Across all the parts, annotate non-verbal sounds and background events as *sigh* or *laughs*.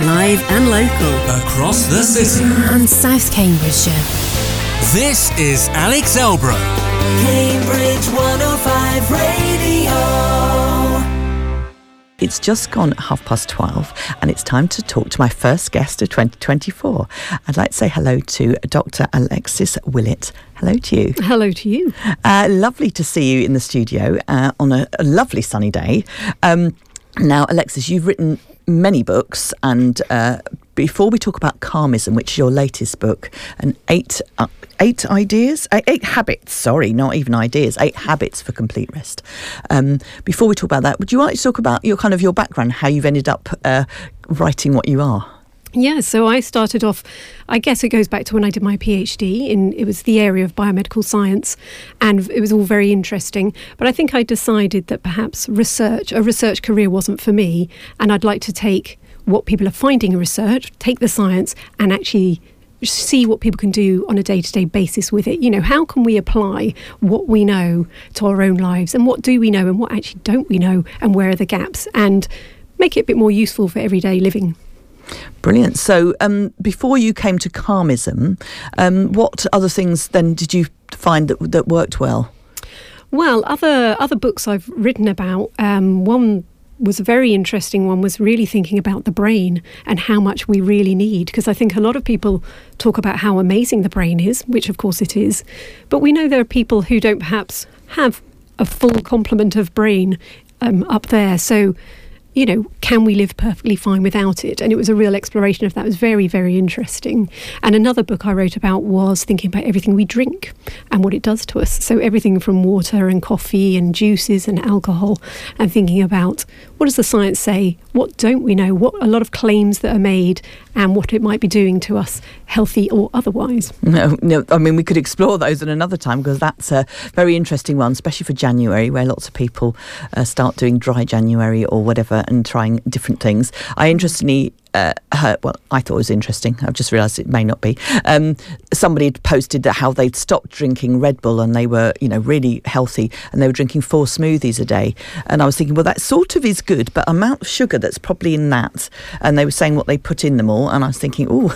live and local. Across the city. And South Cambridgeshire. This is Alex Elbro. Cambridge 105 Radio. It's just gone half past 12 and it's time to talk to my first guest of 2024. I'd like to say hello to Dr. Alexis Willett. Hello to you. Hello to you. Uh, lovely to see you in the studio uh, on a, a, lovely sunny day. Um, now, Alexis, you've written many books and uh, before we talk about calmism, which is your latest book, and eight uh, eight ideas, eight, eight, habits. Sorry, not even ideas. Eight habits for complete rest. Um, before we talk about that, would you like to talk about your kind of your background, how you've ended up uh, writing what you are? Yeah, so I started off, I guess it goes back to when I did my PhD in, it was the area of biomedical science and it was all very interesting. But I think I decided that perhaps research, a research career wasn't for me and I'd like to take what people are finding in research, take the science and actually see what people can do on a day to day basis with it. You know, how can we apply what we know to our own lives and what do we know and what actually don't we know and where are the gaps and make it a bit more useful for everyday living. Brilliant. So, um, before you came to calmism, um, what other things then did you find that that worked well? Well, other other books I've written about. Um, one was a very interesting one was really thinking about the brain and how much we really need because I think a lot of people talk about how amazing the brain is, which of course it is, but we know there are people who don't perhaps have a full complement of brain um, up there. So you know, can we live perfectly fine without it? And it was a real exploration of that. It was very, very interesting. And another book I wrote about was thinking about everything we drink and what it does to us. So everything from water and coffee and juices and alcohol, and thinking about what does the science say? What don't we know? What a lot of claims that are made and what it might be doing to us, healthy or otherwise. No, no. I mean, we could explore those at another time because that's a very interesting one, especially for January, where lots of people uh, start doing dry January or whatever and trying different things. I interestingly uh, her, well, I thought it was interesting. I've just realised it may not be. Um, somebody had posted that how they'd stopped drinking Red Bull and they were, you know, really healthy and they were drinking four smoothies a day. And I was thinking, well, that sort of is good, but amount of sugar that's probably in that. And they were saying what they put in them all, and I was thinking, oh,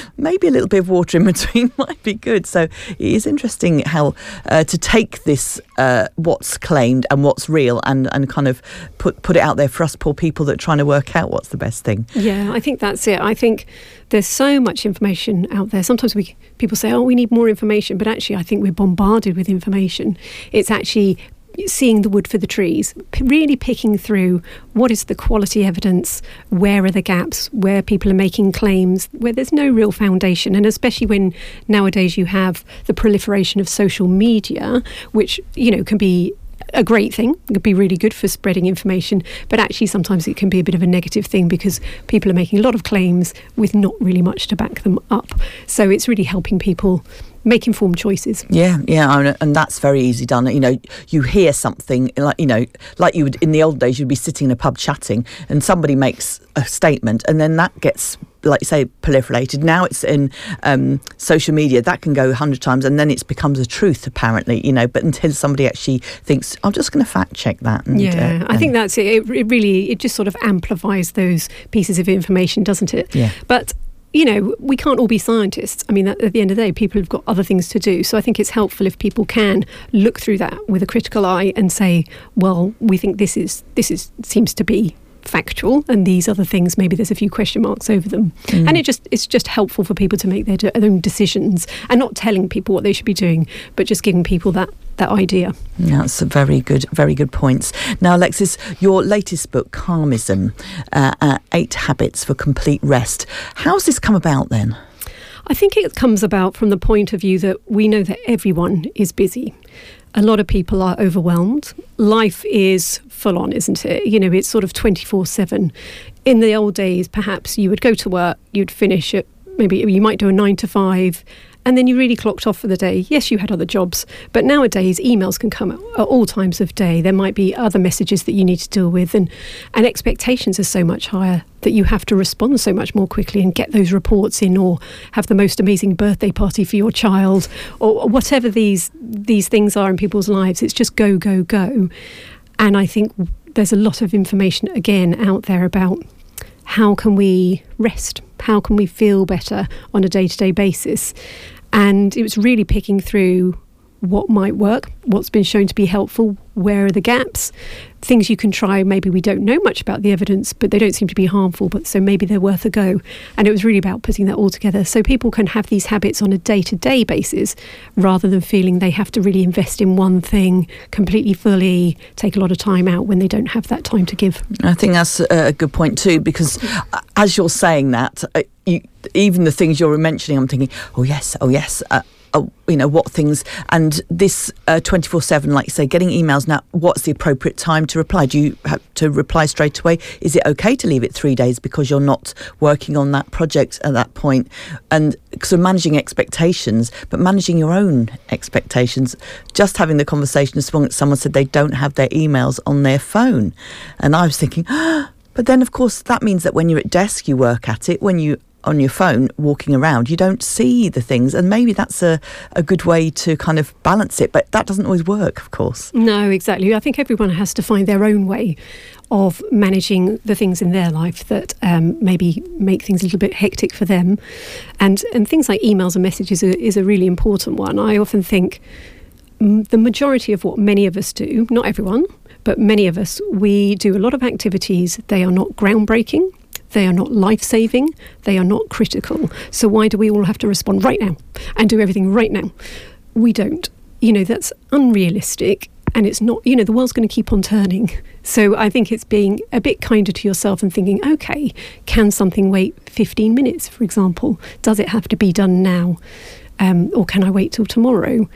*laughs* maybe a little bit of water in between *laughs* might be good. So it is interesting how uh, to take this uh, what's claimed and what's real and and kind of put put it out there for us poor people that are trying to work out what's the best thing. Yeah. I think that's it. I think there's so much information out there. Sometimes we people say, "Oh, we need more information," but actually, I think we're bombarded with information. It's actually seeing the wood for the trees, p- really picking through what is the quality evidence, where are the gaps, where people are making claims, where there's no real foundation. And especially when nowadays you have the proliferation of social media, which, you know, can be a great thing. It could be really good for spreading information, but actually sometimes it can be a bit of a negative thing because people are making a lot of claims with not really much to back them up. So it's really helping people make informed choices. Yeah, yeah, and that's very easy done. You know, you hear something like you know, like you would in the old days, you'd be sitting in a pub chatting, and somebody makes a statement, and then that gets like you say proliferated now it's in um, social media that can go 100 times and then it becomes a truth apparently you know but until somebody actually thinks i'm just going to fact check that and, yeah uh, i think that's it. it it really it just sort of amplifies those pieces of information doesn't it yeah but you know, we can't all be scientists. I mean, at the end of the day, people have got other things to do. So I think it's helpful if people can look through that with a critical eye and say, well, we think this is this is seems to be factual and these other things maybe there's a few question marks over them mm. and it just it's just helpful for people to make their, their own decisions and not telling people what they should be doing but just giving people that that idea. That's a very good, very good points. Now, Alexis, your latest book, Calmism, uh, uh, Eight Habits for Complete Rest. How's this come about then? I think it comes about from the point of view that we know that everyone is busy. A lot of people are overwhelmed. Life is full on, isn't it? You know, it's sort of 24 7. In the old days, perhaps you would go to work, you'd finish at maybe you might do a nine to five and then you really clocked off for the day. Yes, you had other jobs, but nowadays emails can come at all times of day. There might be other messages that you need to deal with, and, and expectations are so much higher that you have to respond so much more quickly and get those reports in, or have the most amazing birthday party for your child, or whatever these these things are in people's lives. It's just go, go, go, and I think there's a lot of information again out there about how can we rest? How can we feel better on a day to day basis? And it was really picking through what might work, what's been shown to be helpful, where are the gaps, things you can try. Maybe we don't know much about the evidence, but they don't seem to be harmful, but so maybe they're worth a go. And it was really about putting that all together so people can have these habits on a day to day basis rather than feeling they have to really invest in one thing completely fully, take a lot of time out when they don't have that time to give. I think that's a good point too, because uh, as you're saying that, uh, you, even the things you're mentioning, I'm thinking, oh yes, oh yes. Uh, uh, you know what things and this twenty four seven, like you say, getting emails now. What's the appropriate time to reply? Do you have to reply straight away? Is it okay to leave it three days because you're not working on that project at that point? And so managing expectations, but managing your own expectations. Just having the conversation this morning, someone said they don't have their emails on their phone, and I was thinking. *gasps* But then, of course, that means that when you're at desk, you work at it. When you on your phone walking around, you don't see the things. And maybe that's a, a good way to kind of balance it. But that doesn't always work, of course. No, exactly. I think everyone has to find their own way of managing the things in their life that um, maybe make things a little bit hectic for them. And, and things like emails and messages is a really important one. I often think the majority of what many of us do, not everyone, but many of us, we do a lot of activities. They are not groundbreaking. They are not life saving. They are not critical. So why do we all have to respond right now and do everything right now? We don't. You know, that's unrealistic and it's not, you know, the world's going to keep on turning. So I think it's being a bit kinder to yourself and thinking, okay, can something wait 15 minutes, for example? Does it have to be done now? Um, or can I wait till tomorrow?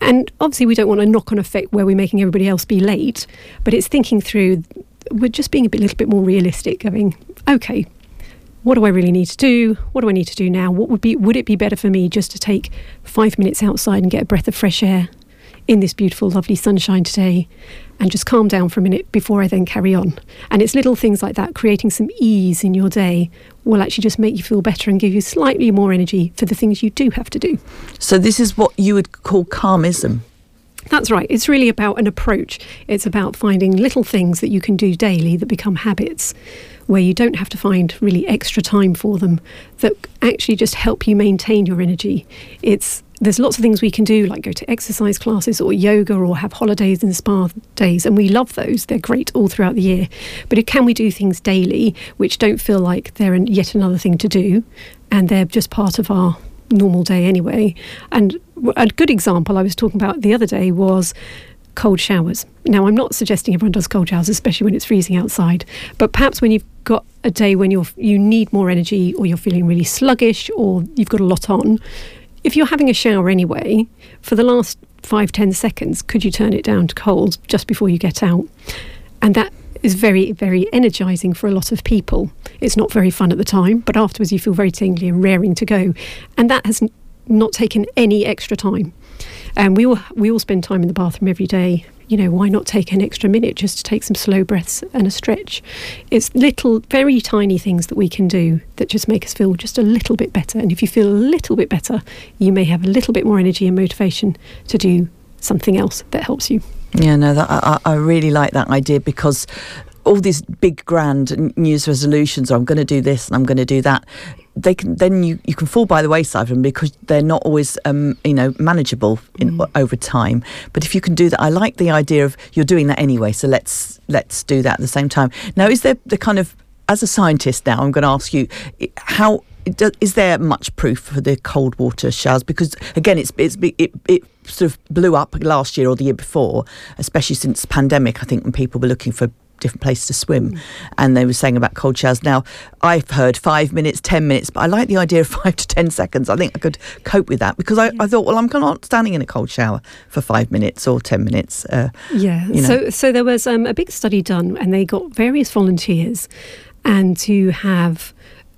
And obviously, we don't want a knock on effect where we're making everybody else be late, but it's thinking through, we're just being a bit, little bit more realistic, going, okay, what do I really need to do? What do I need to do now? What would be would it be better for me just to take five minutes outside and get a breath of fresh air in this beautiful, lovely sunshine today and just calm down for a minute before I then carry on? And it's little things like that, creating some ease in your day will actually just make you feel better and give you slightly more energy for the things you do have to do. So this is what you would call calmism. That's right. It's really about an approach. It's about finding little things that you can do daily that become habits where you don't have to find really extra time for them that actually just help you maintain your energy. It's there's lots of things we can do, like go to exercise classes or yoga or have holidays and spa days, and we love those. They're great all throughout the year. But can we do things daily which don't feel like they're yet another thing to do, and they're just part of our normal day anyway? And a good example I was talking about the other day was cold showers. Now, I'm not suggesting everyone does cold showers, especially when it's freezing outside, but perhaps when you've got a day when you're you need more energy or you're feeling really sluggish or you've got a lot on, if you're having a shower anyway, for the last five, ten seconds, could you turn it down to cold just before you get out? And that is very, very energizing for a lot of people. It's not very fun at the time, but afterwards you feel very tingly and raring to go. And that has not taken any extra time. And we all we all spend time in the bathroom every day. You know, why not take an extra minute just to take some slow breaths and a stretch? It's little, very tiny things that we can do that just make us feel just a little bit better. And if you feel a little bit better, you may have a little bit more energy and motivation to do something else that helps you. Yeah, no, that, I, I really like that idea because all these big grand news resolutions or I'm going to do this and I'm going to do that they can then you, you can fall by the wayside of them because they're not always um, you know manageable in, mm. over time but if you can do that I like the idea of you're doing that anyway so let's let's do that at the same time now is there the kind of as a scientist now I'm going to ask you how is there much proof for the cold water showers? Because again, it's, it's it, it sort of blew up last year or the year before, especially since pandemic. I think when people were looking for different place to swim. Mm. And they were saying about cold showers. Now, I've heard five minutes, 10 minutes, but I like the idea of *laughs* five to 10 seconds. I think I could cope with that because I, I thought, well, I'm not standing in a cold shower for five minutes or 10 minutes. Uh, yeah. You know. So, so there was um, a big study done and they got various volunteers and to have,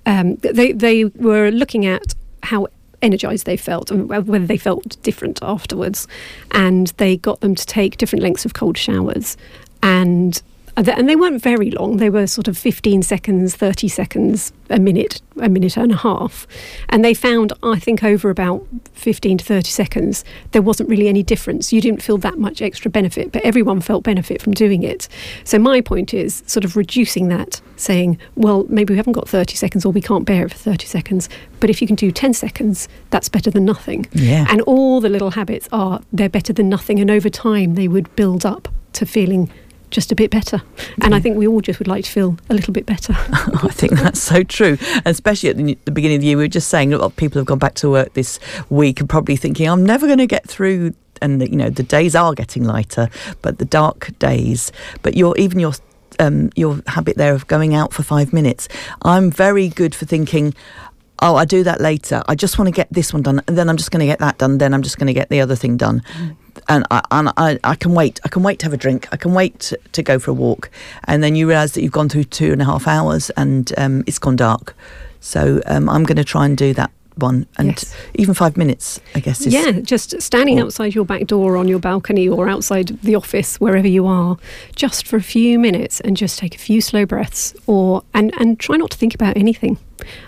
um, they, they were looking at how energized they felt and whether they felt different afterwards. And they got them to take different lengths of cold showers. And Uh, and they weren't very long. They were sort of 15 seconds, 30 seconds, a minute, a minute and a half. And they found, I think, over about 15 to 30 seconds, there wasn't really any difference. You didn't feel that much extra benefit, but everyone felt benefit from doing it. So my point is sort of reducing that, saying, well, maybe we haven't got 30 seconds or we can't bear it for 30 seconds. But if you can do 10 seconds, that's better than nothing. Yeah. And all the little habits are, they're better than nothing. And over time, they would build up to feeling just a bit better. And I think we all just would like to feel a little bit better. *laughs* I think that's so true, and especially at the, the beginning of the year. We were just saying a lot of people have gone back to work this week and probably thinking, "I'm never going to get through." And you know, the days are getting lighter, but the dark days. But your even your um, your habit there of going out for five minutes. I'm very good for thinking. Oh, I do that later. I just want to get this one done, and then I'm just going to get that done. Then I'm just going to get the other thing done, and I, and I, I can wait. I can wait to have a drink. I can wait to, to go for a walk, and then you realise that you've gone through two and a half hours, and um, it's gone dark. So um, I'm going to try and do that one, and Yes. even five minutes, I guess. Is, Yeah, just standing Or- outside your back door on your balcony or outside the office, wherever you are, just for a few minutes and just take a few slow breaths or and, and try not to think about anything.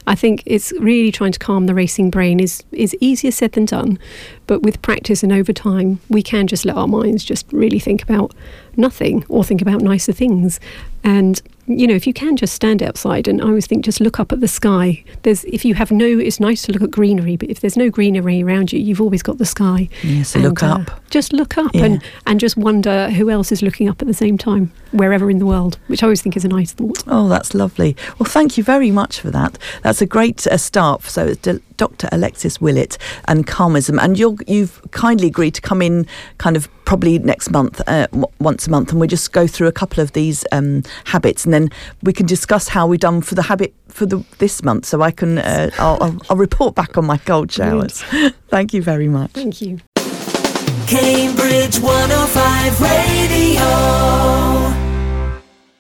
I think it's really trying to calm the racing brain is is easier said than done, but with practice and over time, we can just let our minds just really think about nothing or think about nicer things. And you know, if you can just stand outside and I always think just look up at the sky. There's if you have no it's nice to look at greenery, but if there's no greenery around you, you've always got the sky. Yeah, so And, look uh, up. just look up Yeah. and, and just wonder who else is looking up at the same time, wherever in the world, which I always think is a nice thought. Oh, that's lovely. Well, thank you very much for that. That's a great uh, start. So it's D- Dr. Alexis Willett and Calmism, and you're, you've kindly agreed to come in, kind of probably next month, uh, w- once a month, and we just go through a couple of these um, habits, and then we can discuss how we've done for the habit for the this month. So I can, uh, *laughs* I'll, I'll, I'll report back on my cold showers. *laughs* thank you very much. Thank you. Cambridge 105 Radio.